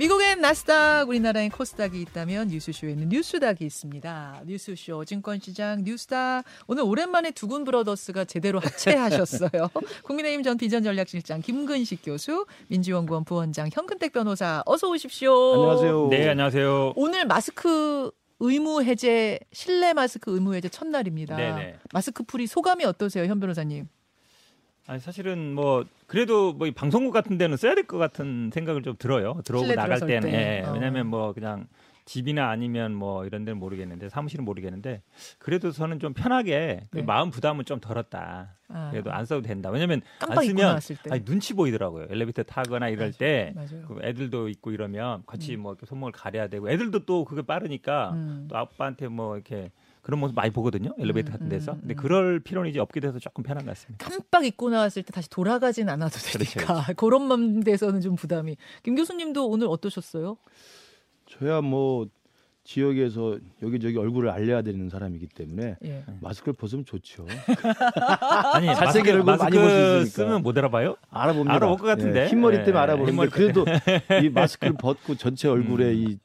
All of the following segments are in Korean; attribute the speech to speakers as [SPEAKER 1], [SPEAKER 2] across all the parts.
[SPEAKER 1] 미국엔 나스닥, 우리나라엔 코스닥이 있다면 뉴스쇼에는 뉴스닥이 있습니다. 뉴스쇼, 증권시장, 뉴스닥. 오늘 오랜만에 두군 브러더스가 제대로 합체하셨어요. 국민의힘 전 비전전략실장 김근식 교수, 민주연구원 부원장 현근택 변호사, 어서 오십시오.
[SPEAKER 2] 안녕하세요.
[SPEAKER 3] 네, 안녕하세요.
[SPEAKER 1] 오늘 마스크 의무 해제, 실내 마스크 의무 해제 첫날입니다.
[SPEAKER 3] 네네.
[SPEAKER 1] 마스크 풀이 소감이 어떠세요, 현 변호사님?
[SPEAKER 3] 아니 사실은 뭐 그래도 뭐이 방송국 같은 데는 써야 될 것 같은 생각을 좀 들어요. 들어오고 나갈 때는.
[SPEAKER 1] 때.
[SPEAKER 3] 예,
[SPEAKER 1] 어.
[SPEAKER 3] 왜냐면 뭐 그냥 집이나 아니면 뭐 이런 데는 모르겠는데 사무실은 모르겠는데 그래도 저는 좀 편하게 그
[SPEAKER 1] 네.
[SPEAKER 3] 마음 부담은 좀 덜었다.
[SPEAKER 1] 아,
[SPEAKER 3] 그래도 안 써도 된다. 왜냐면 안 쓰면
[SPEAKER 1] 때.
[SPEAKER 3] 아니, 눈치 보이더라고요. 엘리베이터 타거나 이럴 때
[SPEAKER 1] 맞아요.
[SPEAKER 3] 그 애들도 있고 이러면 같이 뭐 이렇게 손목을 가려야 되고 애들도 또 그게 빠르니까
[SPEAKER 1] 음.
[SPEAKER 3] 또 아빠한테 뭐 이렇게 그런 모습 많이 보거든요. 엘리베이터
[SPEAKER 1] 음,
[SPEAKER 3] 같은 데서.
[SPEAKER 1] 음,
[SPEAKER 3] 근데
[SPEAKER 1] 음.
[SPEAKER 3] 그럴 필요는 이제 없게 돼서 조금 편한 것 같습니다.
[SPEAKER 1] 깜빡 잊고 나왔을 때 다시 돌아가진 않아도
[SPEAKER 3] 그렇죠,
[SPEAKER 1] 되니까 그런 맘대서는 좀 부담이. 김 교수님도 오늘 어떠셨어요?
[SPEAKER 2] 저야 뭐 지역에서 여기저기 얼굴을 알려야 되는 사람이기 때문에
[SPEAKER 1] 예.
[SPEAKER 2] 마스크를 벗으면 좋죠.
[SPEAKER 3] 아니
[SPEAKER 2] 잘생긴 얼굴 많이
[SPEAKER 3] 마스크
[SPEAKER 2] 보시니까.
[SPEAKER 3] 쓰면 못 알아봐요?
[SPEAKER 2] 알아봅니다.
[SPEAKER 3] 알아볼 것 같은데.
[SPEAKER 2] 예, 흰머리 때문에
[SPEAKER 3] 예,
[SPEAKER 2] 알아보는데
[SPEAKER 3] 흰머리
[SPEAKER 2] 그래도 이 마스크를 벗고 전체 얼굴에 이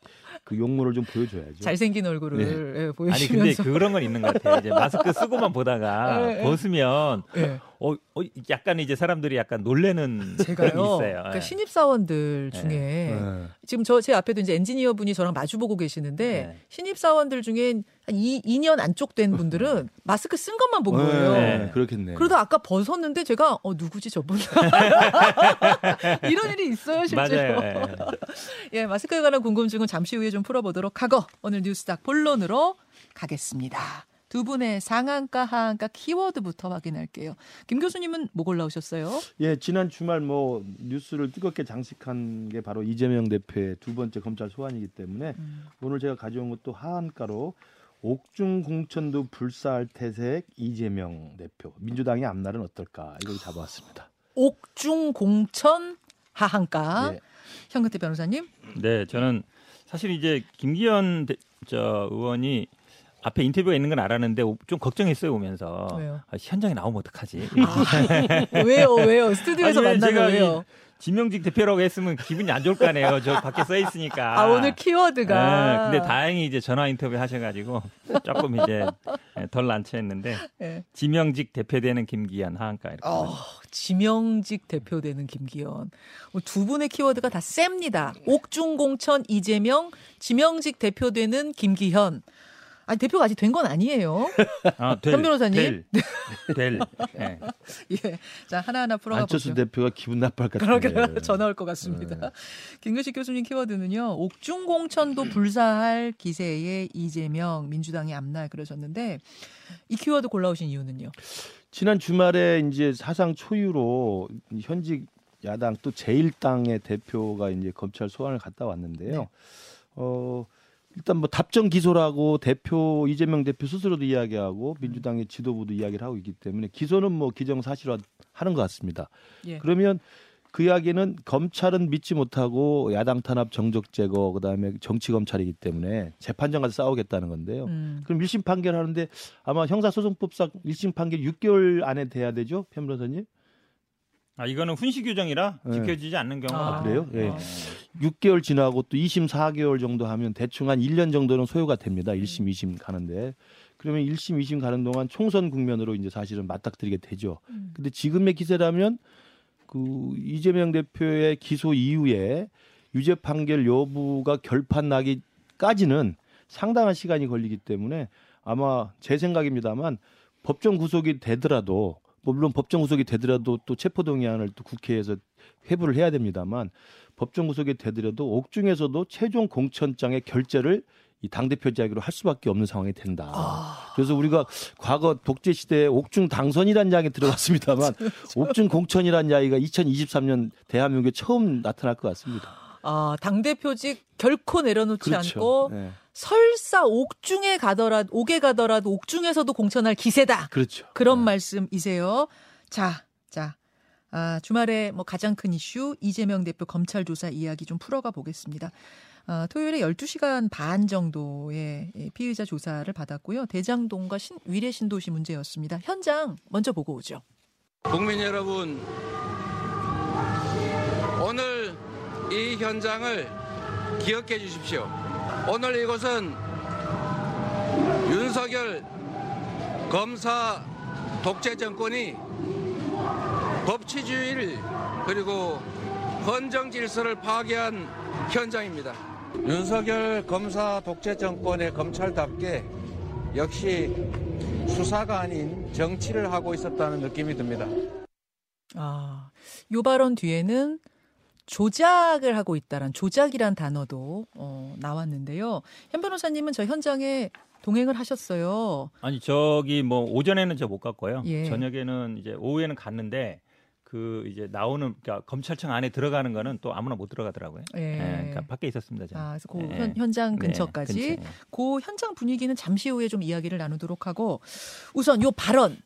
[SPEAKER 2] 그 용모를 좀 보여줘야죠.
[SPEAKER 1] 잘생긴 얼굴을 예,
[SPEAKER 3] 아니 근데
[SPEAKER 1] 보여주면서.
[SPEAKER 3] 그런 건 있는 것 같아요. 이제 마스크 쓰고만 보다가
[SPEAKER 1] 예, 예.
[SPEAKER 3] 벗으면
[SPEAKER 1] 예.
[SPEAKER 3] 어, 어 약간 이제 사람들이 약간 놀래는
[SPEAKER 1] 제가요.
[SPEAKER 3] 있어요.
[SPEAKER 1] 그러니까
[SPEAKER 3] 예.
[SPEAKER 1] 신입 사원들
[SPEAKER 3] 네.
[SPEAKER 1] 중에
[SPEAKER 2] 예.
[SPEAKER 1] 지금 저 제 앞에도 이제 엔지니어 분이 저랑 마주 보고 계시는데
[SPEAKER 3] 네.
[SPEAKER 1] 신입 사원들 중에 한 2, 2년 안쪽 된 분들은 마스크 쓴 것만 본 거예요.
[SPEAKER 2] 예,
[SPEAKER 3] 네.
[SPEAKER 2] 그렇겠네.
[SPEAKER 1] 그러다 아까 벗었는데 제가 어 누구지 저분 이런 일이 있어요 실제로.
[SPEAKER 3] 맞아요. 예.
[SPEAKER 1] 예, 마스크에 관한 궁금증은 잠시 후에 좀 풀어보도록 하고 오늘 뉴스닥 본론으로 가겠습니다. 두 분의 상한가 하한가 키워드부터 확인할게요. 김 교수님은 뭐 골라오셨어요?
[SPEAKER 2] 예, 지난 주말 뭐 뉴스를 뜨겁게 장식한 게 바로 이재명 대표의 두 번째 검찰 소환이기 때문에
[SPEAKER 1] 음.
[SPEAKER 2] 오늘 제가 가져온 것도 하한가로 옥중 공천도 불사할 태색 이재명 대표 민주당의 앞날은 어떨까 이걸 잡아왔습니다.
[SPEAKER 1] 옥중 공천 하한가
[SPEAKER 2] 예.
[SPEAKER 1] 현근태 변호사님.
[SPEAKER 3] 네, 저는 사실 이제 김기현 대- 저 의원이 앞에 인터뷰가 있는 건 알았는데 오- 좀 걱정했어요 오면서
[SPEAKER 1] 왜요?
[SPEAKER 3] 아, 현장에 나오면 어떡하지?
[SPEAKER 1] 왜요, 왜요? 스튜디오에서 만나면 왜요?
[SPEAKER 3] 지명직 대표라고 했으면 기분이 안 좋을 거 아니에요. 저 밖에 써 있으니까.
[SPEAKER 1] 아 오늘 키워드가.
[SPEAKER 3] 네, 근데 다행히 이제 전화 인터뷰 하셔가지고 조금 이제 덜 난처했는데
[SPEAKER 1] 예.
[SPEAKER 3] 지명직 대표되는 김기현 하한가 이렇게.
[SPEAKER 1] 어, 지명직 대표되는 김기현. 오늘 두 분의 키워드가 다 셉니다. 옥중공천 이재명, 지명직 대표되는 김기현. 아니 대표가 아직 된 건 아니에요.
[SPEAKER 3] 아, 될,
[SPEAKER 1] 현 변호사님?
[SPEAKER 3] 될, 될. 예.
[SPEAKER 1] 예. 자 하나하나 풀어가
[SPEAKER 2] 안철수
[SPEAKER 1] 보죠.
[SPEAKER 2] 대표가 기분 나쁠 것 같은데.
[SPEAKER 1] 그러게 전화 올 것 같습니다. 김규식 교수님 키워드는요. 옥중공천도 불사할 기세의 이재명 민주당의 앞날 그러셨는데 이 키워드 골라오신 이유는요.
[SPEAKER 2] 지난 주말에 이제 사상 초유로 현직 야당 또 제1당의 대표가 이제 검찰 소환을 갔다 왔는데요.
[SPEAKER 1] 네.
[SPEAKER 2] 어 일단 뭐 답정 기소라고 대표 이재명 대표 스스로도 이야기하고 민주당의 지도부도 이야기를 하고 있기 때문에 기소는 뭐 기정사실화 하는 것 같습니다.
[SPEAKER 1] 예.
[SPEAKER 2] 그러면 그 이야기는 검찰은 믿지 못하고 야당 탄압 정적 제거 그다음에 정치 검찰이기 때문에 재판장 가서 싸우겠다는 건데요.
[SPEAKER 1] 음.
[SPEAKER 2] 그럼 1심 판결하는데 아마 형사소송법상 1심 판결 6개월 안에 돼야 되죠, 편 변호사님?
[SPEAKER 3] 아 이거는 훈시 규정이라
[SPEAKER 2] 네.
[SPEAKER 3] 지켜지지 않는 경우가
[SPEAKER 1] 아,
[SPEAKER 2] 그래요? 예.
[SPEAKER 1] 아.
[SPEAKER 2] 6개월 지나고 또 2심 4개월 정도 하면 대충 한 1년 정도는 소요가 됩니다. 1심, 2심 가는데. 그러면 1심, 2심 가는 동안 총선 국면으로 이제 사실은 맞닥뜨리게 되죠.
[SPEAKER 1] 음.
[SPEAKER 2] 근데 지금의 기세라면 그 이재명 대표의 기소 이후에 유죄 판결 여부가 결판 나기까지는 상당한 시간이 걸리기 때문에 아마 제 생각입니다만 법정 구속이 되더라도 뭐 물론 법정 구속이 되더라도 또 체포 동의안을 또 국회에서 회부를 해야 됩니다만 법정 구속이 되더라도 옥중에서도 최종 공천장의 결재를 이 당 대표 이야기로 할 수밖에 없는 상황이 된다.
[SPEAKER 1] 아.
[SPEAKER 2] 그래서 우리가 과거 독재 시대에 옥중 당선이라는 이야기 들어봤습니다만 옥중 공천이라는 이야기가 2023년 대한민국에 처음 나타날 것 같습니다.
[SPEAKER 1] 아, 당대표직 결코 내려놓지 않고
[SPEAKER 2] 네.
[SPEAKER 1] 설사 옥중에 가더라도 옥에 가더라도 옥중에서도 공천할 기세다.
[SPEAKER 2] 그렇죠.
[SPEAKER 1] 그런
[SPEAKER 2] 네.
[SPEAKER 1] 말씀이세요. 자, 자. 아, 주말에 뭐 가장 큰 이슈 이재명 대표 검찰 조사 이야기 좀 풀어가 보겠습니다. 아, 토요일에 12시간 반 정도의 예, 피의자 조사를 받았고요. 대장동과 신, 위례 신도시 문제였습니다. 현장 먼저 보고 오죠.
[SPEAKER 4] 국민 여러분, 오늘 이 현장을 기억해 주십시오. 오늘 이곳은 윤석열 검사 독재 정권이 법치주의를 그리고 헌정 질서를 파괴한 현장입니다. 윤석열 검사 독재 정권의 검찰답게 역시 수사가 아닌 정치를 하고 있었다는 느낌이 듭니다.
[SPEAKER 1] 아, 요 발언 뒤에는 조작을 하고 있다란 조작이란 단어도 어, 나왔는데요. 현 변호사님은 저 현장에 동행을 하셨어요.
[SPEAKER 3] 아니 저기 뭐 오전에는 저 못 갔고요.
[SPEAKER 1] 예.
[SPEAKER 3] 저녁에는 이제 오후에는 갔는데 그 이제 나오는 그러니까 검찰청 안에 들어가는 거는 또 아무나 못 들어가더라고요.
[SPEAKER 1] 예.
[SPEAKER 3] 예, 그러니까 밖에 있었습니다. 저는.
[SPEAKER 1] 아, 그래서 그
[SPEAKER 3] 예.
[SPEAKER 1] 현, 현장
[SPEAKER 3] 네,
[SPEAKER 1] 근처까지
[SPEAKER 3] 근처에.
[SPEAKER 1] 그 현장 분위기는 잠시 후에 좀 이야기를 나누도록 하고 우선 요 발언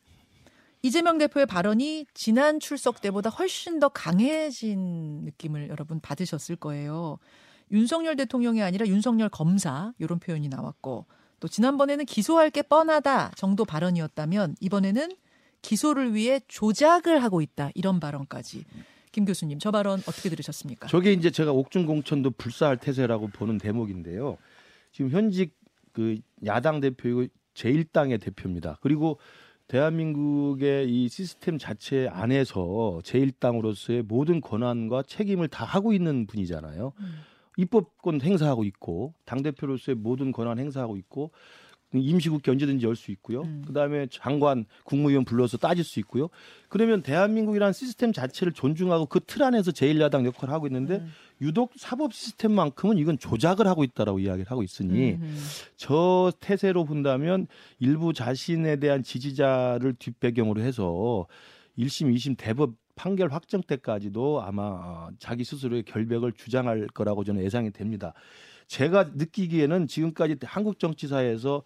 [SPEAKER 1] 이재명 대표의 발언이 지난 출석 때보다 훨씬 더 강해진 느낌을 여러분 받으셨을 거예요. 윤석열 대통령이 아니라 윤석열 검사 이런 표현이 나왔고 또 지난번에는 기소할 게 뻔하다 정도 발언이었다면 이번에는 기소를 위해 조작을 하고 있다 이런 발언까지 김 교수님 저 발언 어떻게 들으셨습니까?
[SPEAKER 2] 저게 이제 제가 옥중 공천도 불사할 태세라고 보는 대목인데요. 지금 현직 그 야당 대표이고 제1당의 대표입니다. 그리고 대한민국의 이 시스템 자체 안에서 제1당으로서의 모든 권한과 책임을 다 하고 있는 분이잖아요.
[SPEAKER 1] 음.
[SPEAKER 2] 입법권 행사하고 있고 당 대표로서의 모든 권한 행사하고 있고 임시국회 언제든지 열 수 있고요.
[SPEAKER 1] 음.
[SPEAKER 2] 그다음에 장관, 국무위원 불러서 따질 수 있고요. 그러면 대한민국이라는 시스템 자체를 존중하고 그 틀 안에서 제1야당 역할을 하고 있는데
[SPEAKER 1] 음.
[SPEAKER 2] 유독 사법 시스템만큼은 이건 조작을 하고 있다라고 이야기를 하고 있으니
[SPEAKER 1] 음, 음.
[SPEAKER 2] 저 태세로 본다면 일부 자신에 대한 지지자를 뒷배경으로 해서 1심, 2심 대법 판결 확정 때까지도 아마 어, 자기 스스로의 결백을 주장할 거라고 저는 예상이 됩니다. 제가 느끼기에는 지금까지 한국 정치사에서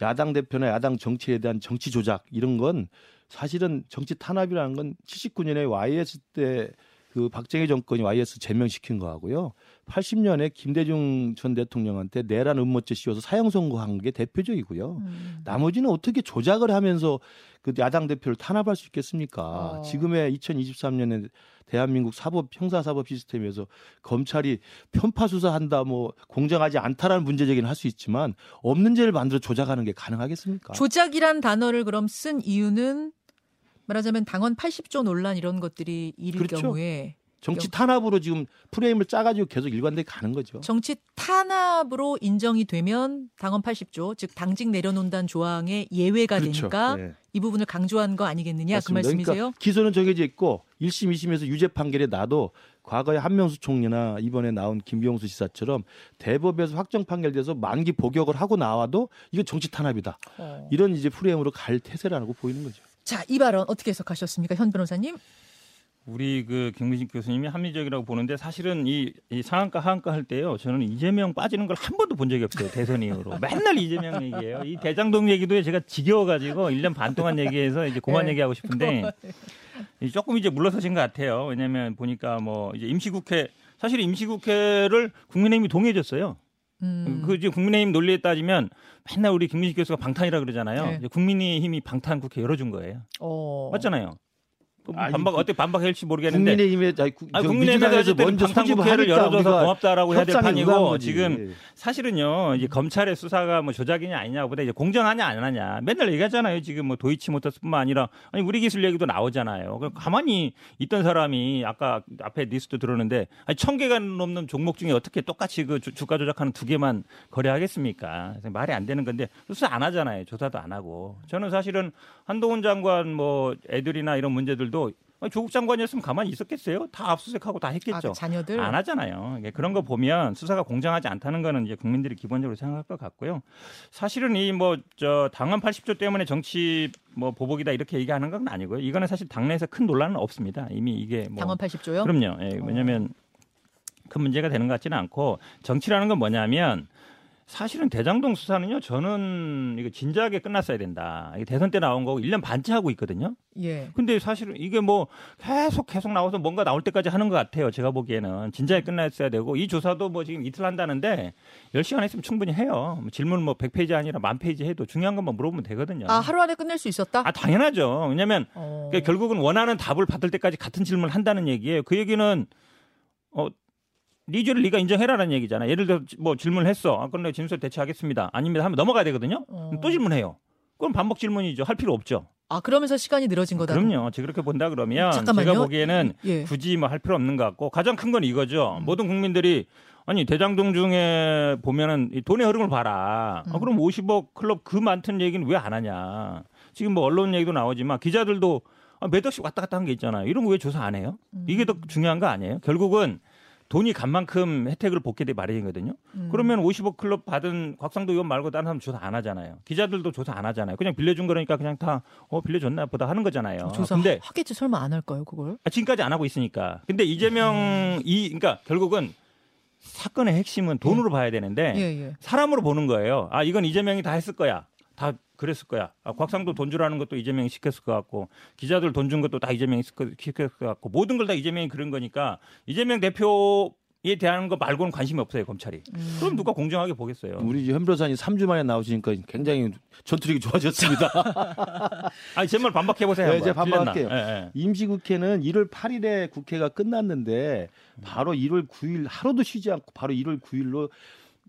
[SPEAKER 2] 야당 대표나 야당 정치에 대한 정치 조작 이런 건 사실은 정치 탄압이라는 건 79년에 YS 때 그 박정희 정권이 YS 제명시킨 거하고요. 80년에 김대중 전 대통령한테 내란 음모죄 씌워서 사형 선고한 게 대표적이고요.
[SPEAKER 1] 음.
[SPEAKER 2] 나머지는 어떻게 조작을 하면서 그 야당 대표를 탄압할 수 있겠습니까?
[SPEAKER 1] 어.
[SPEAKER 2] 지금의 2023년에 대한민국 사법 형사 사법 시스템에서 검찰이 편파 수사한다 뭐 공정하지 않다라는 문제 제기는 할 수 있지만 없는 죄를 만들어 조작하는 게 가능하겠습니까?
[SPEAKER 1] 조작이란 단어를 그럼 쓴 이유는 말하자면 당원 80조 논란 이런 것들이 일일
[SPEAKER 2] 그렇죠.
[SPEAKER 1] 경우에
[SPEAKER 2] 정치 탄압으로 지금 프레임을 짜가지고 계속 일관되게 가는 거죠.
[SPEAKER 1] 정치 탄압으로 인정이 되면 당원 80조 즉 당직 내려놓는다는 조항의 예외가 되니까
[SPEAKER 2] 예.
[SPEAKER 1] 이 부분을 강조한 거 아니겠느냐 그
[SPEAKER 2] 맞습니다.
[SPEAKER 1] 말씀이세요?
[SPEAKER 2] 그러니까 기소는 정해져 있고 1심, 2심에서 유죄 판결에 나도 과거에 한명수 총리나 이번에 나온 김병수 지사처럼 대법에서 확정 판결돼서 만기 복역을 하고 나와도 이거 정치 탄압이다.
[SPEAKER 1] 어.
[SPEAKER 2] 이런 이제 프레임으로 갈 태세라고 보이는 거죠.
[SPEAKER 1] 자, 이 발언 어떻게 해석하셨습니까? 현 변호사님?
[SPEAKER 3] 우리 그 김민식 교수님이 합리적이라고 보는데 사실은 이, 이 상한가 하한가 할 때요 저는 이재명 빠지는 걸 한 번도 본 적이 없어요 대선 이후로 맨날 이재명 얘기해요 이 대장동 얘기도 제가 지겨워가지고 1년 반 동안 얘기해서 이제 그만
[SPEAKER 1] 네.
[SPEAKER 3] 얘기하고 싶은데 이 조금 이제 물러서신 것 같아요 왜냐하면 보니까 뭐 이제 임시국회 사실 임시국회를 국민의힘이 동의해줬어요
[SPEAKER 1] 음.
[SPEAKER 3] 그 이제 국민의힘 논리에 따지면 맨날 우리 김민식 교수가 방탄이라 그러잖아요
[SPEAKER 1] 네.
[SPEAKER 3] 이제 국민의힘이 방탄 국회 열어준 거예요
[SPEAKER 1] 어.
[SPEAKER 3] 맞잖아요 반박
[SPEAKER 2] 그-
[SPEAKER 3] 어떻게 반박할지 모르겠는데.
[SPEAKER 2] 국민의힘의 아니, 구-
[SPEAKER 3] 아니,
[SPEAKER 2] 저
[SPEAKER 3] 국민의힘에서
[SPEAKER 2] 먼저 하니까
[SPEAKER 3] 열어줘서 고맙다라고 해야 될 판이고. 지금 사실은요 이제 검찰의 수사가 뭐 조작이냐 아니냐보다 이제 공정하냐 안 하냐. 맨날 얘기하잖아요. 지금 뭐 도이치모터스뿐만 아니라. 아니 우리 기술 얘기도 나오잖아요. 가만히 있던 사람이 아까 앞에 리스트 들었는데 아니 천 개가 넘는 종목 중에 어떻게 똑같이 그 주- 주가 조작하는 두 개만 거래하겠습니까? 말이 안 되는 건데 수사 안 하잖아요. 조사도 안 하고. 저는 사실은 한동훈 장관 뭐 애들이나 이런 문제들도 아니, 조국 장관이었으면 가만히 있었겠어요 다 압수수색하고 다
[SPEAKER 1] 아,
[SPEAKER 3] 했겠죠
[SPEAKER 1] 그 자녀들
[SPEAKER 3] 안 하잖아요. 이게 그런 거 보면 수사가 공정하지 않다는 거는 이제 국민들이 기본적으로 생각할 것 같고요. 사실은 이 뭐 저 당헌 80조 때문에 정치 뭐 보복이다 이렇게 얘기하는 건 아니고요. 이거는 사실 당내에서 큰 논란은 없습니다. 이미 이게 뭐
[SPEAKER 1] 당원 80조요?
[SPEAKER 3] 그럼요. 예, 왜냐하면 큰 문제가 되는 것 같지는 않고 정치라는 건 뭐냐면 사실은 대장동 수사는요. 저는 이거 진지하게 끝났어야 된다. 이게 대선 때 나온 거고 1년 반째 하고 있거든요.
[SPEAKER 1] 예.
[SPEAKER 3] 근데 사실은 이게 뭐 계속 계속 나와서 뭔가 나올 때까지 하는 것 같아요. 제가 보기에는 진작에 끝났어야 되고 이 조사도 뭐 지금 이틀 한다는데 10시간 했으면 충분히 해요. 뭐 질문 뭐 100페이지 아니라 만 페이지 해도 중요한 것만 물어보면 되거든요.
[SPEAKER 1] 아, 하루 안에 끝낼 수 있었다?
[SPEAKER 3] 아, 당연하죠. 왜냐면
[SPEAKER 1] 어.
[SPEAKER 3] 그러니까 결국은 원하는 답을 받을 때까지 같은 질문을 한다는 얘기예요. 그 얘기는 어 리주를 네가 인정해라라는 얘기잖아. 예를 들어 뭐 질문을 했어. 아, 그럼 내가 진술 대체하겠습니다. 아닙니다. 하면 넘어가야 되거든요.
[SPEAKER 1] 어.
[SPEAKER 3] 또 질문해요. 그럼 반복 질문이죠. 할 필요 없죠.
[SPEAKER 1] 아 그러면서 시간이 늘어진 거다.
[SPEAKER 3] 그럼요. 제가 그렇게 본다 그러면
[SPEAKER 1] 잠깐만요.
[SPEAKER 3] 제가 보기에는
[SPEAKER 1] 예.
[SPEAKER 3] 굳이 뭐 할 필요 없는 것 같고 가장 큰 건 이거죠.
[SPEAKER 1] 음.
[SPEAKER 3] 모든 국민들이 아니 대장동 중에 보면은 이 돈의 흐름을 봐라. 아,
[SPEAKER 1] 음.
[SPEAKER 3] 그럼 50억 클럽 그 많던 얘기는 왜 안 하냐. 지금 뭐 언론 얘기도 나오지만 기자들도 아, 몇 억씩 왔다 갔다 한 게 있잖아요. 이런 거 왜 조사 안 해요?
[SPEAKER 1] 음.
[SPEAKER 3] 이게 더 중요한 거 아니에요? 결국은 돈이 간 만큼 혜택을 복게 돼 마련이거든요.
[SPEAKER 1] 음.
[SPEAKER 3] 그러면 50억 클럽 받은 곽상도 의원 말고 다른 사람 조사 안 하잖아요. 기자들도 조사 안 하잖아요. 그냥 빌려준 거니까 그냥 다 어, 빌려줬나 보다 하는 거잖아요.
[SPEAKER 1] 조사
[SPEAKER 3] 근데
[SPEAKER 1] 하겠지 설마 안 할까요 그걸?
[SPEAKER 3] 아, 지금까지 안 하고 있으니까. 근데 이재명 이 그러니까 결국은 사건의 핵심은 돈으로 봐야 되는데
[SPEAKER 1] 예 예.
[SPEAKER 3] 사람으로 보는 거예요. 아 이건 이재명이 다 했을 거야. 다 그랬을 거야. 아, 곽상도 돈 주라는 것도 이재명이 시켰을 것 같고 기자들 돈 준 것도 다 이재명이 시켰- 시켰을 것 같고 모든 걸 다 이재명이 그런 거니까 이재명 대표에 대한 거 말고는 관심이 없어요 검찰이.
[SPEAKER 1] 음.
[SPEAKER 3] 그럼 누가 공정하게 보겠어요.
[SPEAKER 2] 우리 현 변호사님 3주 만에 나오시니까 굉장히 전투력이 좋아졌습니다.
[SPEAKER 3] 아니 제말 반박해 보세요.
[SPEAKER 2] 네, 제가 반박할게요.
[SPEAKER 3] 예, 예.
[SPEAKER 2] 임시국회는 1월 8일에 국회가 끝났는데 바로 1월 9일 하루도 쉬지 않고 바로 1월 9일로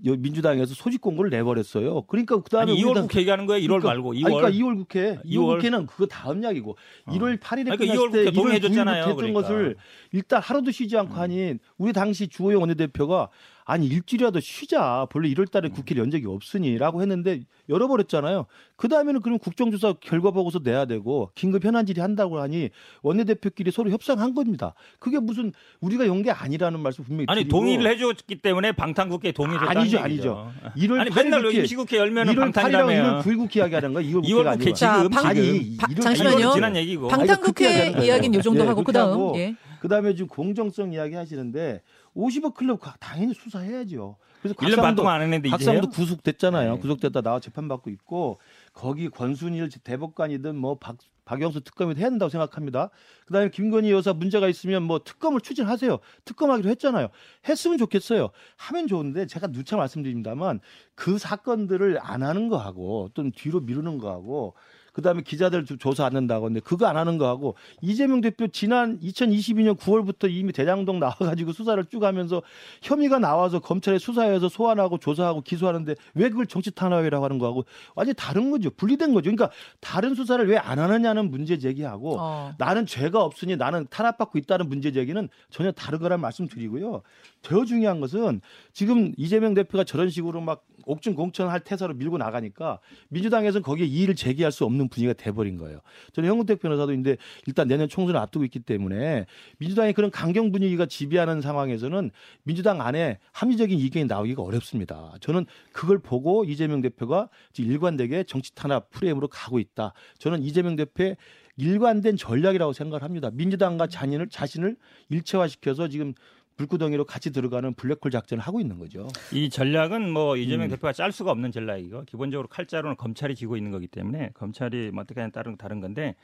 [SPEAKER 2] 민주당에서 소집 공고를 내버렸어요. 그러니까 그다음에
[SPEAKER 3] 아니 2월
[SPEAKER 2] 우리당-
[SPEAKER 3] 국회 얘기하는 거예요. 1월
[SPEAKER 2] 그러니까-
[SPEAKER 3] 말고 2월.
[SPEAKER 2] 아니, 그러니까 2월 국회, 2월,
[SPEAKER 3] 2월.
[SPEAKER 2] 국회는 그거 다음 이야기고 1월 8일에
[SPEAKER 3] 그러니까
[SPEAKER 2] 끝났을
[SPEAKER 3] 2월
[SPEAKER 2] 때
[SPEAKER 3] 국회
[SPEAKER 2] 1월
[SPEAKER 3] 동의해 줬잖아요,
[SPEAKER 2] 9일부터 했던
[SPEAKER 3] 그러니까.
[SPEAKER 2] 것을 일단 하루도 쉬지 않고 하니 우리 당시 주호영 원내대표가 아니 일주일이라도 쉬자. 본래 1월 달에 국회를 연 적이 없으니라고 했는데 열어버렸잖아요. 그 다음에는 그럼 국정조사 결과 보고서 내야 되고 긴급 현안 질의 한다고 하니 원내대표끼리 서로 협상한 겁니다. 그게 무슨 우리가 연 게 아니라는 말씀 분명히
[SPEAKER 3] 아니
[SPEAKER 2] 드리고
[SPEAKER 3] 동의를 해줬기 때문에 방탄국회에 동의했다는
[SPEAKER 2] 아니죠. 아니죠. 1월
[SPEAKER 3] 아니
[SPEAKER 2] 8일
[SPEAKER 3] 맨날
[SPEAKER 2] 국회,
[SPEAKER 3] 임시국회 열면은
[SPEAKER 2] 1월 8일하고 1월
[SPEAKER 3] 방탄이라며.
[SPEAKER 2] 9일 국회 이야기하는 거야. 2월
[SPEAKER 3] 2월
[SPEAKER 2] 국회가
[SPEAKER 3] 국회 지금
[SPEAKER 1] 방-
[SPEAKER 2] 아니,
[SPEAKER 1] 바-
[SPEAKER 2] 이럴-
[SPEAKER 1] 잠시만요.
[SPEAKER 3] 지난 얘기고.
[SPEAKER 2] 방-
[SPEAKER 1] 방탄국회. 이야기는 요 정도
[SPEAKER 2] 예,
[SPEAKER 1] 하고 그다음
[SPEAKER 2] 하고
[SPEAKER 1] 예.
[SPEAKER 2] 그다음에 지금 공정성 이야기 하시는데 50억 클럽 가- 당연히 수사해야죠. 그래서
[SPEAKER 3] 1년 반 동안 안 했는데?
[SPEAKER 2] 박상도 구속됐잖아요.
[SPEAKER 3] 네.
[SPEAKER 2] 구속됐다 나와 재판받고 있고 거기 권순일 대법관이든 뭐 박, 박영수 특검이든 해야 된다고 생각합니다. 그다음에 김건희 여사 문제가 있으면 뭐 특검을 추진하세요. 특검하기로 했잖아요. 했으면 좋겠어요. 하면 좋은데 제가 누차 말씀드립니다만 그 사건들을 안 하는 거하고 또는 뒤로 미루는 거하고 그다음에 기자들 조- 조사 안 한다고 근데 그거 안 하는 거 하고 이재명 대표 지난 2022년 9월부터 이미 대장동 나와 가지고 수사를 쭉 하면서 혐의가 나와서 검찰에 수사해서 소환하고 조사하고 기소하는데 왜 그걸 정치 탄압이라고 하는 거 하고 완전히 다른 거죠 분리된 거죠 그러니까 다른 수사를 왜 안 하느냐는 문제 제기하고
[SPEAKER 1] 어.
[SPEAKER 2] 나는 죄가 없으니 나는 탄압받고 있다는 문제 제기는 전혀 다르거란 말씀드리고요. 더 중요한 것은 지금 이재명 대표가 저런 식으로 막 옥중 공천할 태사로 밀고 나가니까 민주당에서는 거기에 이의를 제기할 수 없는 분위기가 돼버린 거예요. 저는 형근택 변호사도 인데 일단 내년 총선을 앞두고 있기 때문에 민주당의 그런 강경 분위기가 지배하는 상황에서는 민주당 안에 합리적인 의견이 나오기가 어렵습니다. 저는 그걸 보고 이재명 대표가 일관되게 정치 탄압 프레임으로 가고 있다. 저는 이재명 대표의 일관된 전략이라고 생각을 합니다. 민주당과 자신을 자신을 일체화시켜서 지금 불구덩이로 같이 들어가는 블랙홀 작전을 하고 있는 거죠.
[SPEAKER 3] 이 전략은 뭐 이재명
[SPEAKER 2] 음.
[SPEAKER 3] 대표가 짤 수가 없는 전략이고 기본적으로 칼자루는 검찰이 쥐고 있는 거기 때문에 검찰이 뭐 어떻게 하냐에 따른 다른 건데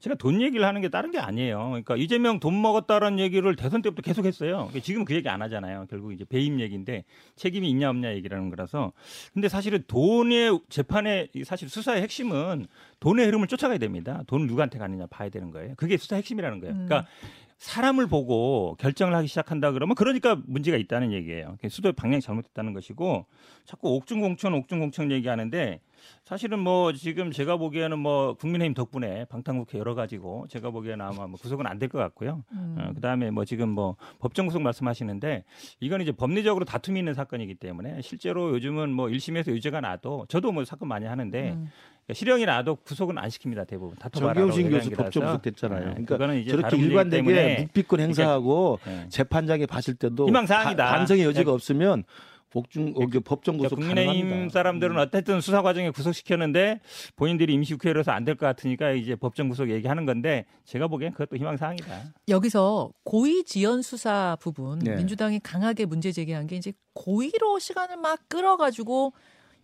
[SPEAKER 3] 제가 돈 얘기를 하는 게 다른 게 아니에요. 그러니까 이재명 돈 먹었다라는 얘기를 대선 때부터 계속 했어요. 지금 그 얘기 안 하잖아요. 결국 이제 배임 얘기인데 책임이 있냐 없냐 얘기라는 거라서 근데 사실은 돈의 재판의 이 사실 수사의 핵심은 돈의 흐름을 쫓아가야 됩니다. 돈을 누구한테 가느냐 봐야 되는 거예요. 그게 수사 핵심이라는 거예요. 그러니까 사람을 보고 결정을 하기 시작한다 그러면 그러니까 문제가 있다는 얘기예요. 수도의 방향이 잘못됐다는 것이고 자꾸 옥중공천 옥중공천 얘기하는데 사실은 뭐 지금 제가 보기에는 뭐 국민의힘 덕분에 방탄국회 여러 가지고 제가 보기에는 아마 뭐 구속은 안 될 것 같고요.
[SPEAKER 1] 음.
[SPEAKER 3] 어, 그다음에 뭐 지금 뭐 법정 구속 말씀하시는데 이건 이제 법리적으로 다툼이 있는 사건이기 때문에 실제로 요즘은 뭐 1심에서 유죄가 나도 저도 뭐 사건 많이 하는데
[SPEAKER 1] 음.
[SPEAKER 3] 그러니까 실형이 나도 구속은 안 시킵니다 대부분 다퉈봐라.
[SPEAKER 2] 정경심 교수 법정 구속됐잖아요. 그러니까
[SPEAKER 3] 그거는 이제
[SPEAKER 2] 저렇게 일관되게
[SPEAKER 3] 때문에
[SPEAKER 2] 묵비권 행사하고
[SPEAKER 3] 네.
[SPEAKER 2] 재판장이 봤을 때도
[SPEAKER 3] 희망사항이다.
[SPEAKER 2] 바- 반성의 여지가 없으면 복중 어, 그 법정
[SPEAKER 3] 그러니까
[SPEAKER 2] 구속
[SPEAKER 3] 국민의힘
[SPEAKER 2] 가능합니다.
[SPEAKER 3] 사람들은 어쨌든 수사 과정에 구속시켰는데 본인들이 임시 국회로서 안 될 것 같으니까 이제 법정 구속 얘기하는 건데 제가 보기엔 그것도 희망 사항이다.
[SPEAKER 1] 여기서 고의 지연 수사 부분
[SPEAKER 2] 네.
[SPEAKER 1] 민주당이 강하게 문제 제기한 게 이제 고의로 시간을 막 끌어가지고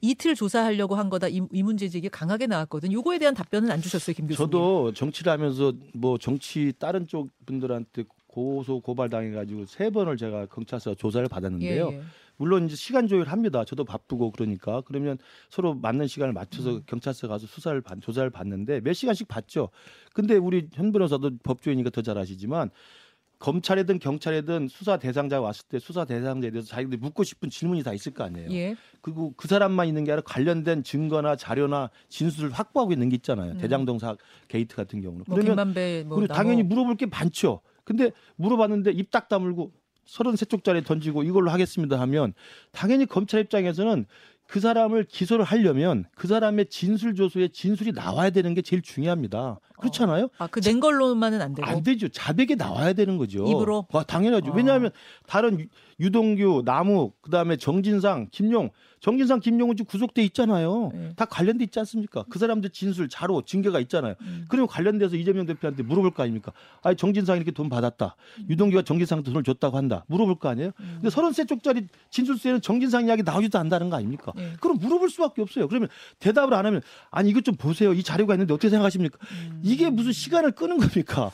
[SPEAKER 1] 이틀 조사하려고 한 거다 이, 이 문제 제기 강하게 나왔거든. 요거에 대한 답변은 안 주셨어요, 김 교수님.
[SPEAKER 2] 저도 정치를 하면서 뭐 정치 다른 쪽 분들한테 고소 고발 당해가지고 세 번을 제가 경찰서 조사를 받았는데요.
[SPEAKER 1] 예, 예.
[SPEAKER 2] 물론 이제 시간 조율합니다. 저도 바쁘고 그러니까 그러면 서로 맞는 시간을 맞춰서
[SPEAKER 1] 음.
[SPEAKER 2] 경찰서 가서 수사를 받, 조사를 받는데 몇 시간씩 받죠. 근데 우리 현 변호사도 법조인이니까 더 잘 아시지만 검찰이든 경찰이든 수사 대상자가 왔을 때 수사 대상자에 대해서 자기들이 묻고 싶은 질문이 다 있을 거 아니에요.
[SPEAKER 1] 예.
[SPEAKER 2] 그리고 그 사람만 있는 게 아니라 관련된 증거나 자료나 진술을 확보하고 있는 게 있잖아요.
[SPEAKER 1] 음.
[SPEAKER 2] 대장동 사 게이트 같은 경우는.
[SPEAKER 1] 뭐
[SPEAKER 2] 그러면
[SPEAKER 1] 뭐
[SPEAKER 2] 그리고
[SPEAKER 1] 나뭐
[SPEAKER 2] 당연히 물어볼 게 많죠. 근데 물어봤는데 입 딱 다물고 33쪽짜리 던지고 이걸로 하겠습니다 하면 당연히 검찰 입장에서는 그 사람을 기소를 하려면 그 사람의 진술 조서에 진술이 나와야 되는 게 제일 중요합니다. 그렇잖아요?
[SPEAKER 1] 아 그 낸 걸로만은 안 되고
[SPEAKER 2] 안 되죠. 자백이 나와야 되는 거죠.
[SPEAKER 1] 입으로?
[SPEAKER 2] 아, 당연하죠.
[SPEAKER 1] 어.
[SPEAKER 2] 왜냐하면 다른 유- 유동규, 남욱, 그다음에 정진상, 김용, 정진상, 김용은 지금 구속돼 있잖아요.
[SPEAKER 1] 네.
[SPEAKER 2] 다 관련돼 있지 않습니까? 그 사람들 진술, 자료, 징계가 있잖아요.
[SPEAKER 1] 음.
[SPEAKER 2] 그러면 관련돼서 이재명 대표한테 물어볼 거 아닙니까? 아니 정진상 이렇게 돈 받았다. 유동규가 정진상한테 돈을 줬다고 한다. 물어볼 거 아니에요?
[SPEAKER 1] 음.
[SPEAKER 2] 근데 33쪽짜리 진술서에는 정진상 이야기 나오지도 않다는 거 아닙니까?
[SPEAKER 1] 네.
[SPEAKER 2] 그럼 물어볼 수밖에 없어요. 그러면 대답을 안 하면 아니 이것 좀 보세요. 이 자료가 있는데 어떻게 생각하십니까?
[SPEAKER 1] 음.
[SPEAKER 2] 이게 무슨 시간을 끄는 겁니까?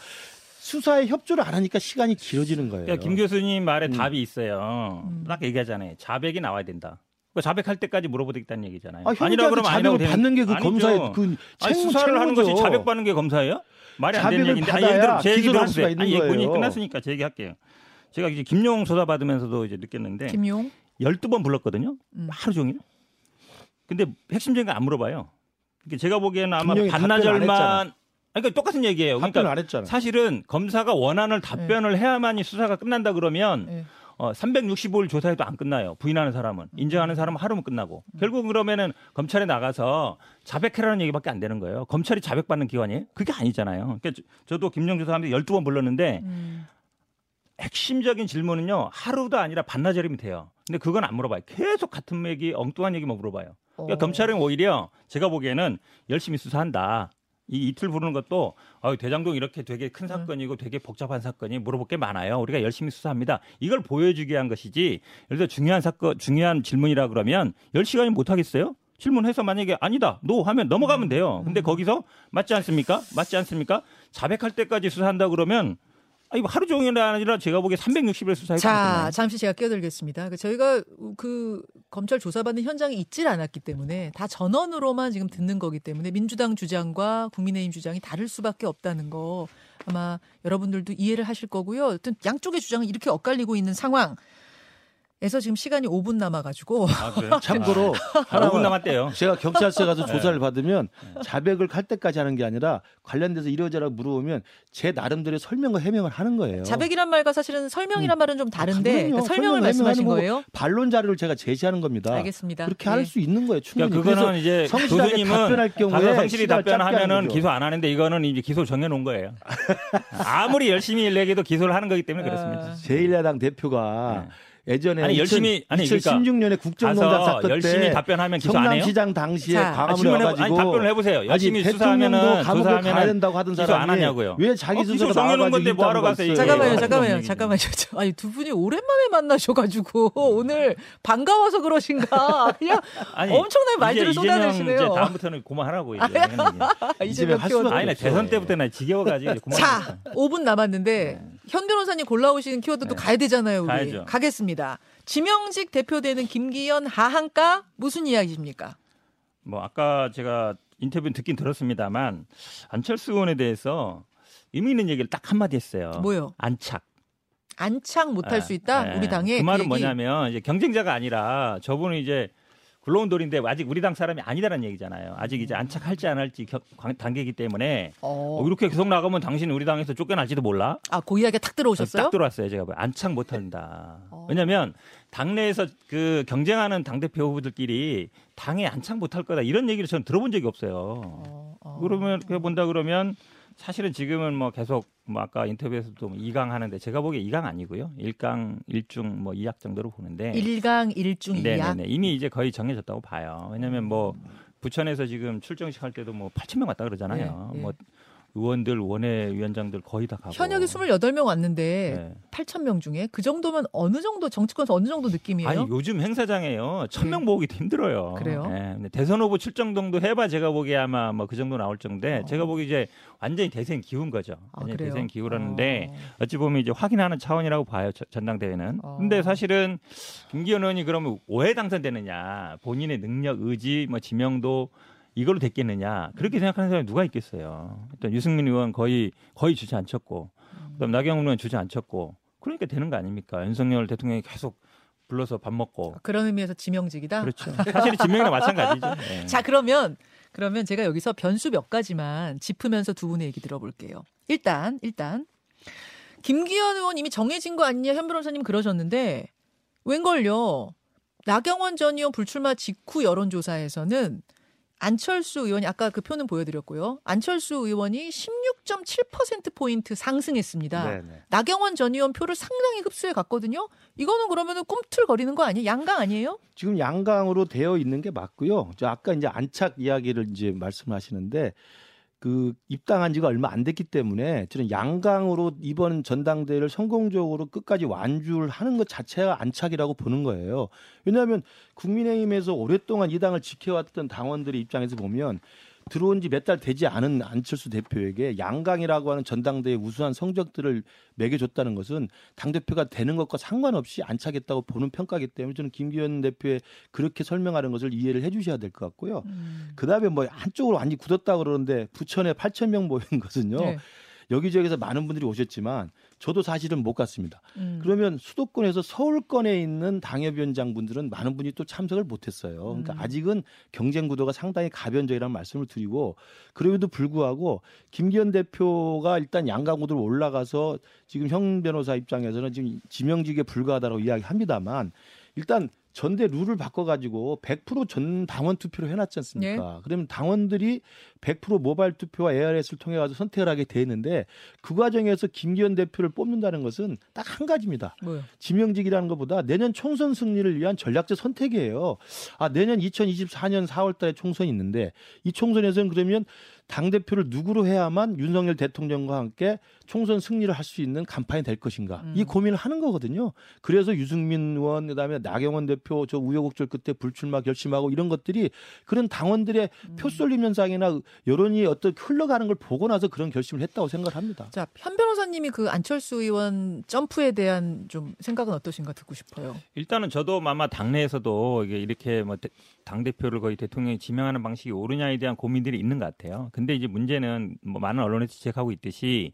[SPEAKER 2] 수사에 협조를 안 하니까 시간이 길어지는 거예요.
[SPEAKER 3] 그러니까 김 교수님 말에
[SPEAKER 2] 음.
[SPEAKER 3] 답이 있어요.
[SPEAKER 1] 음.
[SPEAKER 3] 딱 얘기하잖아요. 자백이 나와야 된다. 그 자백할 때까지 물어보겠다는 얘기잖아요.
[SPEAKER 2] 아,
[SPEAKER 3] 아니라 그러면 아니라고
[SPEAKER 2] 자백을
[SPEAKER 3] 되는-
[SPEAKER 2] 받는 게 그. 검사의 그
[SPEAKER 3] 아니, 수사를 하는 것이
[SPEAKER 2] 책무죠.
[SPEAKER 3] 자백 받는 게 검사예요? 말이 안 되는 얘기인데. 아니, 예를 들어 제 얘기
[SPEAKER 2] 기소를 할
[SPEAKER 3] 들어보세요.
[SPEAKER 2] 수가 있는
[SPEAKER 3] 아니,
[SPEAKER 2] 거예요.
[SPEAKER 3] 끝났으니까 제 얘기할게요. 제가 이제 김용 조사 받으면서도 이제 느꼈는데
[SPEAKER 1] 김용
[SPEAKER 3] 12번 불렀거든요.
[SPEAKER 1] 음.
[SPEAKER 3] 하루 종일. 근데 핵심적인 거 안 물어봐요. 그러니까 제가 보기에는 아마 반나절만 그러니까 똑같은 얘기예요. 그러니까. 사실은 검사가 원하는 답변을 해야만이 수사가 끝난다 그러면
[SPEAKER 1] 예.
[SPEAKER 3] 어, 365일 조사해도 안 끝나요. 부인하는 사람은. 인정하는 사람은 하루면 끝나고. 결국 그러면은 검찰에 나가서 자백해라는 얘기밖에 안 되는 거예요. 검찰이 자백받는 기관이에요? 그게 아니잖아요. 그러니까 저- 저도 김용 조사하면서 12번 불렀는데
[SPEAKER 1] 음.
[SPEAKER 3] 핵심적인 질문은요. 하루도 아니라 반나절이면 돼요. 근데 그건 안 물어봐요. 계속 같은 얘기, 엉뚱한 얘기만 물어봐요. 그러니까
[SPEAKER 1] 어.
[SPEAKER 3] 검찰은 오히려 제가 보기에는 열심히 수사한다. 이 이틀 부르는 것도 아, 대장동 이렇게 되게 큰 사건이고 되게 복잡한 사건이 물어볼 게 많아요. 우리가 열심히 수사합니다. 이걸 보여주기 위한 것이지. 예를 들어 중요한 사건, 중요한 질문이라 그러면 10시간이 못 하겠어요? 질문해서 만약에 아니다, 노 하면 넘어가면 돼요. 근데 거기서 맞지 않습니까? 맞지 않습니까? 자백할 때까지 수사한다 그러면 아, 이거 하루 종일 아니라 제가 보기에 360일 수사할 것
[SPEAKER 1] 자,
[SPEAKER 3] 같아요.
[SPEAKER 1] 잠시 제가 끼어들겠습니다. 그 저희가 그 검찰 조사받는 현장에 있질 않았기 때문에 다 전원으로만 지금 듣는 거기 때문에 민주당 주장과 국민의힘 주장이 다를 수밖에 없다는 거 아마 여러분들도 이해를 하실 거고요. 어떤 양쪽의 주장이 이렇게 엇갈리고 있는 상황 에서 지금 시간이 5분 남아가지고
[SPEAKER 3] 아, 그래요?
[SPEAKER 2] 참고로
[SPEAKER 3] 아, 5분 남았대요.
[SPEAKER 2] 제가 경찰서에 가서
[SPEAKER 3] 네.
[SPEAKER 2] 조사를 받으면 자백을 할 때까지 하는 게 아니라 관련돼서 이러저러 물어보면 제 나름대로의 설명과 해명을 하는 거예요.
[SPEAKER 1] 자백이란 말과 사실은 설명이란 말은 좀 다른데
[SPEAKER 2] 음. 아, 그럼요.
[SPEAKER 1] 그 설명을
[SPEAKER 2] 설명,
[SPEAKER 1] 말씀하신 거예요?
[SPEAKER 2] 반론 자료를 제가 제시하는 겁니다.
[SPEAKER 1] 알겠습니다.
[SPEAKER 2] 그렇게
[SPEAKER 1] 예.
[SPEAKER 2] 할수 있는 거예요. 충분히.
[SPEAKER 3] 그러니까 그거는 이제 교수님은
[SPEAKER 2] 답변할 경우에
[SPEAKER 3] 성실히 답변하면은. 기소 안 하는데 이거는 이제 기소 정해놓은 거예요. 아무리 열심히 일내기도 기소를 하는 거기 때문에 그렇습니다.
[SPEAKER 1] 아,
[SPEAKER 2] 제1야당 대표가 예전에
[SPEAKER 3] 아니, 열심히- 아니, 그러니까
[SPEAKER 2] 2016년에 국정농단
[SPEAKER 3] 가서
[SPEAKER 2] 사건
[SPEAKER 3] 열심히
[SPEAKER 2] 때
[SPEAKER 3] 답변하면 기소 안 해요?
[SPEAKER 2] 성남시장 당시에
[SPEAKER 1] 자.
[SPEAKER 3] 아,
[SPEAKER 2] 광화문에
[SPEAKER 3] 질문해,
[SPEAKER 2] 와가지고
[SPEAKER 3] 아니, 답변을 해보세요. 열심히
[SPEAKER 2] 아니,
[SPEAKER 3] 수사하면은 조사하면은
[SPEAKER 2] 가야 된다고 하던
[SPEAKER 3] 기소
[SPEAKER 2] 사람이
[SPEAKER 3] 안 하냐고요.
[SPEAKER 2] 왜 자기
[SPEAKER 3] 어,
[SPEAKER 2] 스스로
[SPEAKER 3] 기소 정해놓은
[SPEAKER 2] 나와가지고
[SPEAKER 3] 건데 뭐하러
[SPEAKER 2] 했어요?
[SPEAKER 1] 잠깐만요,
[SPEAKER 3] 예,
[SPEAKER 1] 잠깐만요. 잠깐만요. 저- 아니 두 분이 오랜만에 만나셔가지고 오늘 반가워서 그러신가? 그냥
[SPEAKER 3] 아니,
[SPEAKER 1] 엄청나게 말들을
[SPEAKER 3] 이제
[SPEAKER 1] 쏟아내시네요.
[SPEAKER 3] 이제 다음부터는 그만하라고 이제.
[SPEAKER 2] 할
[SPEAKER 1] 키워드.
[SPEAKER 2] 수밖에
[SPEAKER 3] 아니. 대선 때부터 나 지겨워가지고 이제.
[SPEAKER 1] 자, 5분 남았는데 현 변호사님 골라오신 키워드도 가야 되잖아요, 우리.
[SPEAKER 3] 네. 가야죠.
[SPEAKER 1] 가겠습니다. 지명직 대표되는 김기현 하한가 무슨 이야기십니까?
[SPEAKER 3] 뭐 아까 제가 인터뷰 듣긴 들었습니다만 안철수 의원에 대해서 의미 있는 얘기를 딱 한마디 했어요.
[SPEAKER 1] 뭐요?
[SPEAKER 3] 안착.
[SPEAKER 1] 안착 못할
[SPEAKER 3] 예,
[SPEAKER 1] 수 있다.
[SPEAKER 3] 예.
[SPEAKER 1] 우리 당에
[SPEAKER 3] 그 말은
[SPEAKER 1] 얘기.
[SPEAKER 3] 뭐냐면 이제 경쟁자가 아니라 저분은 이제 굴러온 돌인데 아직 우리 당 사람이 아니다라는 얘기잖아요. 아직 이제 안착할지 안 할지 겨- 관- 단계이기 때문에
[SPEAKER 1] 어.
[SPEAKER 3] 어, 이렇게 계속 나가면 당신 우리 당에서 쫓겨날지도 몰라.
[SPEAKER 1] 아, 고이하게 탁 들어오셨어요?
[SPEAKER 3] 딱 들어왔어요. 제가 보기엔. 안착 못 한다.
[SPEAKER 1] 어.
[SPEAKER 3] 왜냐하면 당내에서 그 경쟁하는 당 대표 후보들끼리 당에 안착 못 할 거다 이런 얘기를 저는 들어본 적이 없어요.
[SPEAKER 1] 어, 어.
[SPEAKER 3] 그러면 그래 본다 그러면 사실은 지금은 뭐 계속 뭐 아까 인터뷰에서도 뭐 2강 하는데 제가 보기에 2강 아니고요. 1강, 1중 뭐 2약 정도로 보는데
[SPEAKER 1] 일강일중이야
[SPEAKER 3] 네네네. 이미 이제 거의 정해졌다고 봐요. 왜냐면 뭐 부천에서 지금 출정식 할 때도 뭐 8천 명 왔다 그러잖아요.
[SPEAKER 1] 예, 예.
[SPEAKER 3] 뭐 의원들, 원외 위원장들 거의 다 가고.
[SPEAKER 1] 현역이 28명 왔는데
[SPEAKER 3] 네.
[SPEAKER 1] 8천 명 중에 그 정도면 어느 정도 정치권에서 어느 정도 느낌이에요?
[SPEAKER 3] 아니 요즘 행사장에요 천명
[SPEAKER 1] 네.
[SPEAKER 3] 모으기도 힘들어요.
[SPEAKER 1] 그래요?
[SPEAKER 3] 예, 근데 대선 후보 출정 정도 해봐 제가 보기에 아마 뭐 그 정도 나올 정도인데
[SPEAKER 1] 어.
[SPEAKER 3] 제가 보기 이제 완전히 대선 기운 거죠.
[SPEAKER 1] 아,
[SPEAKER 3] 완전히
[SPEAKER 1] 그래요?
[SPEAKER 3] 대선 기울었는데
[SPEAKER 1] 어.
[SPEAKER 3] 어찌 보면 이제 확인하는 차원이라고 봐요 저- 전당대회는.
[SPEAKER 1] 어.
[SPEAKER 3] 근데 사실은 김기현 의원이 그러면 왜 당선되느냐 본인의 능력, 의지, 뭐 지명도 이걸로 됐겠느냐 그렇게 생각하는 사람이 누가 있겠어요. 일단 유승민 의원 거의 거의 주체 안 쳤고 그다음 나경원 의원 주저앉혔고 그러니까 되는 거 아닙니까? 윤석열 대통령이 계속 불러서 밥 먹고
[SPEAKER 1] 그런 의미에서 지명직이다.
[SPEAKER 3] 그렇죠. 사실 지명이랑 마찬가지죠. 네.
[SPEAKER 1] 자, 그러면 그러면 제가 여기서 변수 몇 가지만 짚으면서 두 분의 얘기 들어볼게요. 일단 일단 김기현 의원 이미 정해진 거 아니냐 현 변호사님 그러셨는데 웬걸요? 나경원 전 의원 불출마 직후 여론조사에서는 안철수 의원이 아까 그 표는 보여드렸고요. 안철수 의원이 16.7% 포인트 상승했습니다.
[SPEAKER 2] 네네.
[SPEAKER 1] 나경원 전 의원 표를 상당히 흡수해 갔거든요. 이거는 그러면은 꿈틀거리는 거 아니에요? 양강 아니에요?
[SPEAKER 2] 지금 양강으로 되어 있는 게 맞고요. 저 아까 이제 안착 이야기를 이제 말씀하시는데 그 입당한 지가 얼마 안 됐기 때문에 저는 양강으로 이번 전당대회를 성공적으로 끝까지 완주를 하는 것 자체가 안착이라고 보는 거예요. 왜냐하면 국민의힘에서 오랫동안 이 당을 지켜왔던 당원들의 입장에서 보면 들어온 지 몇 달 되지 않은 안철수 대표에게 양강이라고 하는 전당대회 우수한 성적들을 매겨줬다는 것은 당대표가 되는 것과 상관없이 안 차겠다고 보는 평가이기 때문에 저는 김기현 대표의 그렇게 설명하는 것을 이해를 해 주셔야 될 것 같고요. 그 다음에 뭐 한쪽으로 완전히 굳었다 그러는데 부천에 8천 명 모인 것은요.
[SPEAKER 1] 네.
[SPEAKER 2] 여기저기서 많은 분들이 오셨지만 저도 사실은 못 갔습니다.
[SPEAKER 1] 음.
[SPEAKER 2] 그러면 수도권에서 서울권에 있는 당협위원장 분들은 많은 분이 또 참석을 못했어요. 그러니까
[SPEAKER 1] 음.
[SPEAKER 2] 아직은 경쟁 구도가 상당히 가변적이라는 말씀을 드리고 그럼에도 불구하고 김기현 대표가 일단 양강구도로 올라가서 지금 형 변호사 입장에서는 지금 지명직에 불과하다고 이야기합니다만 일단 전대 룰을 바꿔가지고 100%전 당원 투표로 해놨지 않습니까? 그러면 당원들이 100% 모바일 투표와 ARS를 통해 가지고 선택을 하게 돼 있는데 그 과정에서 김기현 대표를 뽑는다는 것은 딱 한 가지입니다.
[SPEAKER 1] 뭐요?
[SPEAKER 2] 지명직이라는 것보다 내년 총선 승리를 위한 전략적 선택이에요. 아, 내년 2024년 4월 달에 총선이 있는데 이 총선에서는 그러면 당 대표를 누구로 해야만 윤석열 대통령과 함께 총선 승리를 할 수 있는 간판이 될 것인가.
[SPEAKER 1] 음.
[SPEAKER 2] 이 고민을 하는 거거든요. 그래서 유승민 의원, 그 다음에 나경원 대표 저 우여곡절 끝에 불출마 결심하고 이런 것들이 그런 당원들의
[SPEAKER 1] 음.
[SPEAKER 2] 표쏠림 현상이나 여론이 어떤 흘러가는 걸 보고 나서 그런 결심을 했다고 생각을 합니다.
[SPEAKER 1] 자, 현 변호사님이 그 안철수 의원 점프에 대한 좀 생각은 어떠신가 듣고 싶어요.
[SPEAKER 3] 일단은 저도 아마 당내에서도 이게 이렇게 뭐 당 대표를 거의 대통령이 지명하는 방식이 옳으냐에 대한 고민들이 있는 것 같아요. 근데 이제 문제는 뭐 많은 언론에서 지적하고 있듯이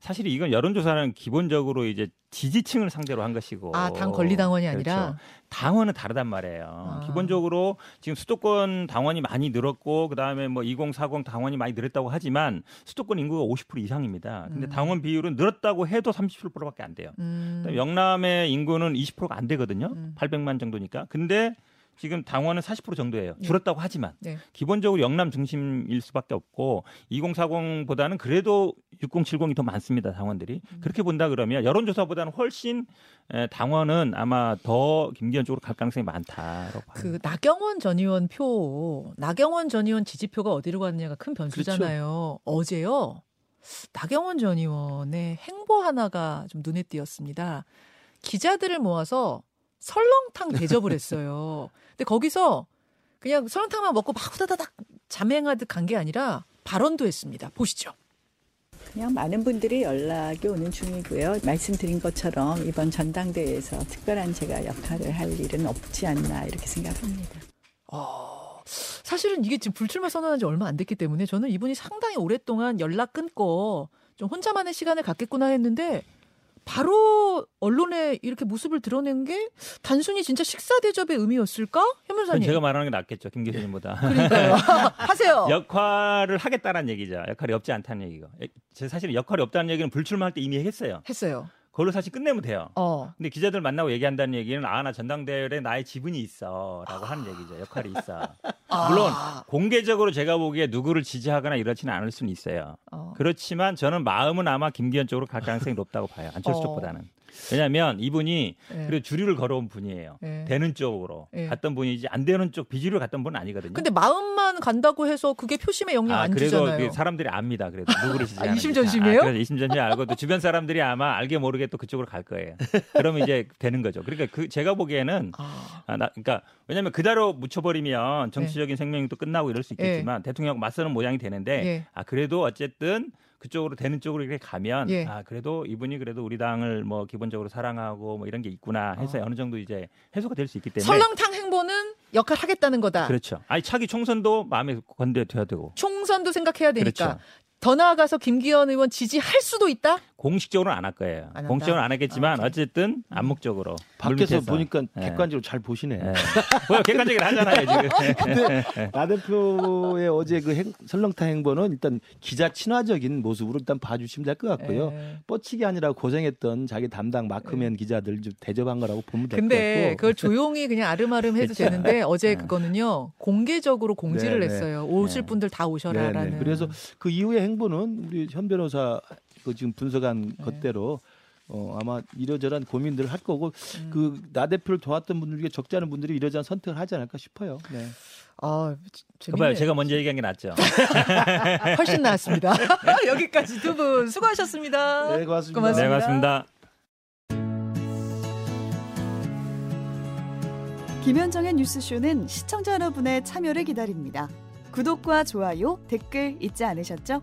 [SPEAKER 3] 사실 이건 여론조사는 기본적으로 이제 지지층을 상대로 한 것이고
[SPEAKER 1] 아, 당 권리당원이 아니라?
[SPEAKER 3] 그렇죠. 당원은 다르단 말이에요.
[SPEAKER 1] 아.
[SPEAKER 3] 기본적으로 지금 수도권 당원이 많이 늘었고 그다음에 뭐 2040 당원이 많이 늘었다고 하지만 수도권 인구가 50% 이상입니다. 근데
[SPEAKER 1] 음.
[SPEAKER 3] 당원 비율은 늘었다고 해도 37%밖에 안 돼요.
[SPEAKER 1] 음.
[SPEAKER 3] 영남의 인구는 20%가 안 되거든요.
[SPEAKER 1] 음.
[SPEAKER 3] 800만 정도니까. 근데 지금 당원은 40% 정도예요.
[SPEAKER 1] 네.
[SPEAKER 3] 줄었다고 하지만
[SPEAKER 1] 네.
[SPEAKER 3] 기본적으로 영남 중심일 수밖에 없고 2040보다는 그래도 6070이 더 많습니다. 당원들이.
[SPEAKER 1] 음.
[SPEAKER 3] 그렇게 본다 그러면 여론조사보다는 훨씬 에, 당원은 아마 더 김기현 쪽으로 갈 가능성이 많다라고 봐요.
[SPEAKER 1] 그 나경원 전 의원 표, 나경원 전 의원 지지표가 어디로 갔느냐가 큰 변수잖아요. 어제요. 나경원 전 의원의 행보 하나가 좀 눈에 띄었습니다. 기자들을 모아서 설렁탕 대접을 했어요. 근데 거기서 그냥 설렁탕만 먹고 막 후다다닥 잠행하듯 간 게 아니라 발언도 했습니다. 보시죠.
[SPEAKER 5] 그냥 많은 분들이 연락이 오는 중이고요. 말씀드린 것처럼 이번 전당대회에서 특별한 제가 역할을 할 일은 없지 않나 이렇게 생각합니다.
[SPEAKER 1] 어, 사실은 이게 지금 불출마 선언한 지 얼마 안 됐기 때문에 저는 이분이 상당히 오랫동안 연락 끊고 좀 혼자만의 시간을 갖겠구나 했는데 바로 언론에 이렇게 모습을 드러낸 게 단순히 진짜 식사 대접의 의미였을까? 현
[SPEAKER 3] 그건
[SPEAKER 1] 변호사님.
[SPEAKER 3] 제가 말하는 게 낫겠죠. 김 교수님보다.
[SPEAKER 1] 그러니까요. 하세요.
[SPEAKER 3] 역할을 하겠다는 얘기죠. 역할이 없지 않다는 얘기가. 제 사실은 역할이 없다는 얘기는 불출마할 때 이미 했어요.
[SPEAKER 1] 했어요.
[SPEAKER 3] 그걸로 사실 끝내면 돼요.
[SPEAKER 1] 어.
[SPEAKER 3] 근데 기자들 만나고 얘기한다는 얘기는 아 나 전당대회에 나의 지분이 있어라고 하는 얘기죠. 역할이 있어.
[SPEAKER 1] 아.
[SPEAKER 3] 물론 공개적으로 제가 보기에 누구를 지지하거나 이러지는 않을 수는 있어요.
[SPEAKER 1] 어.
[SPEAKER 3] 그렇지만 저는 마음은 아마 김기현 쪽으로 갈 가능성이 높다고 봐요. 안철수
[SPEAKER 1] 어.
[SPEAKER 3] 쪽보다는. 왜냐하면 이분이
[SPEAKER 1] 네.
[SPEAKER 3] 그리고 주류를 걸어온 분이에요.
[SPEAKER 1] 네.
[SPEAKER 3] 되는 쪽으로
[SPEAKER 1] 네.
[SPEAKER 3] 갔던 분이지 안 되는 쪽 비주류를 갔던 분은 아니거든요.
[SPEAKER 1] 근데 마음만 간다고 해서 그게 표심에 영향
[SPEAKER 3] 아,
[SPEAKER 1] 안
[SPEAKER 3] 그래도
[SPEAKER 1] 주잖아요.
[SPEAKER 3] 그 사람들이 압니다. 그래도 누구를 지지하는지.
[SPEAKER 1] 이심전심이에요?
[SPEAKER 3] 아, 그래서 이심전심 알고 또 주변 사람들이 아마 알게 모르게 또 그쪽으로 갈 거예요. 그러면 이제 되는 거죠. 그러니까 그 제가 보기에는
[SPEAKER 1] 아.
[SPEAKER 3] 아, 나, 그러니까 왜냐하면 그대로 묻혀버리면 정치적인 생명도 끝나고 이럴 수 있겠지만 대통령하고 맞서는 모양이 되는데
[SPEAKER 1] 예.
[SPEAKER 3] 아 그래도 어쨌든 그쪽으로 되는 쪽으로 이렇게 가면
[SPEAKER 1] 예.
[SPEAKER 3] 아 그래도 이분이 그래도 우리 당을 뭐 기본적으로 사랑하고 뭐 이런 게 있구나 해서
[SPEAKER 1] 어.
[SPEAKER 3] 어느 정도 이제 해소가 될 수 있기 때문에
[SPEAKER 1] 설렁탕 행보는 역할 하겠다는 거다.
[SPEAKER 3] 그렇죠. 아니 차기 총선도 마음에 건드려야 되고
[SPEAKER 1] 총선도 생각해야 되니까.
[SPEAKER 3] 그렇죠.
[SPEAKER 1] 더 나아가서 김기현 의원 지지할 수도 있다?
[SPEAKER 3] 공식적으로는 안 할 거예요.
[SPEAKER 1] 안?
[SPEAKER 3] 공식적으로는 안 했겠지만
[SPEAKER 1] 아,
[SPEAKER 3] 어쨌든 암묵적으로
[SPEAKER 2] 밖에서. 보니까
[SPEAKER 3] 예.
[SPEAKER 2] 객관적으로 잘 보시네.
[SPEAKER 3] 예. 뭐 객관적으로 하잖아요 지금.
[SPEAKER 2] 근데 나 대표의 어제 그 행, 설렁탕 행보는 일단 기자 친화적인 모습으로 일단 봐주시면 될 것 같고요.
[SPEAKER 1] 예.
[SPEAKER 2] 뻗치기 아니라 고생했던 자기 담당 마크맨 기자들 좀 대접한 거라고 보면 될것
[SPEAKER 1] 근데
[SPEAKER 2] 같고.
[SPEAKER 1] 그걸 조용히 그냥 아름아름 해도
[SPEAKER 3] 그쵸.
[SPEAKER 1] 되는데 어제
[SPEAKER 3] 네.
[SPEAKER 1] 그거는요 공개적으로 공지를
[SPEAKER 2] 네, 네.
[SPEAKER 1] 했어요. 오실
[SPEAKER 3] 네.
[SPEAKER 1] 분들 다 오셔라라는.
[SPEAKER 2] 네네. 그래서 그 이후의 행보는 우리 현 변호사 그 지금 분석한
[SPEAKER 1] 네.
[SPEAKER 2] 것대로 어, 아마 이러저러한 고민들을 할 거고
[SPEAKER 1] 음.
[SPEAKER 2] 그나 대표를 도왔던 분들 중에 적지 않은 분들이 이러저러한 선택을 하지 않을까 싶어요. 네.
[SPEAKER 1] 아,
[SPEAKER 3] 그봐요. 제가 먼저 얘기한 게 낫죠.
[SPEAKER 1] 훨씬 나았습니다. 여기까지 두 분 수고하셨습니다.
[SPEAKER 2] 네, 고맙습니다.
[SPEAKER 1] 고맙습니다.
[SPEAKER 3] 네 고맙습니다.
[SPEAKER 6] 김현정의 뉴스쇼는 시청자 여러분의 참여를 기다립니다. 구독과 좋아요, 댓글 잊지 않으셨죠?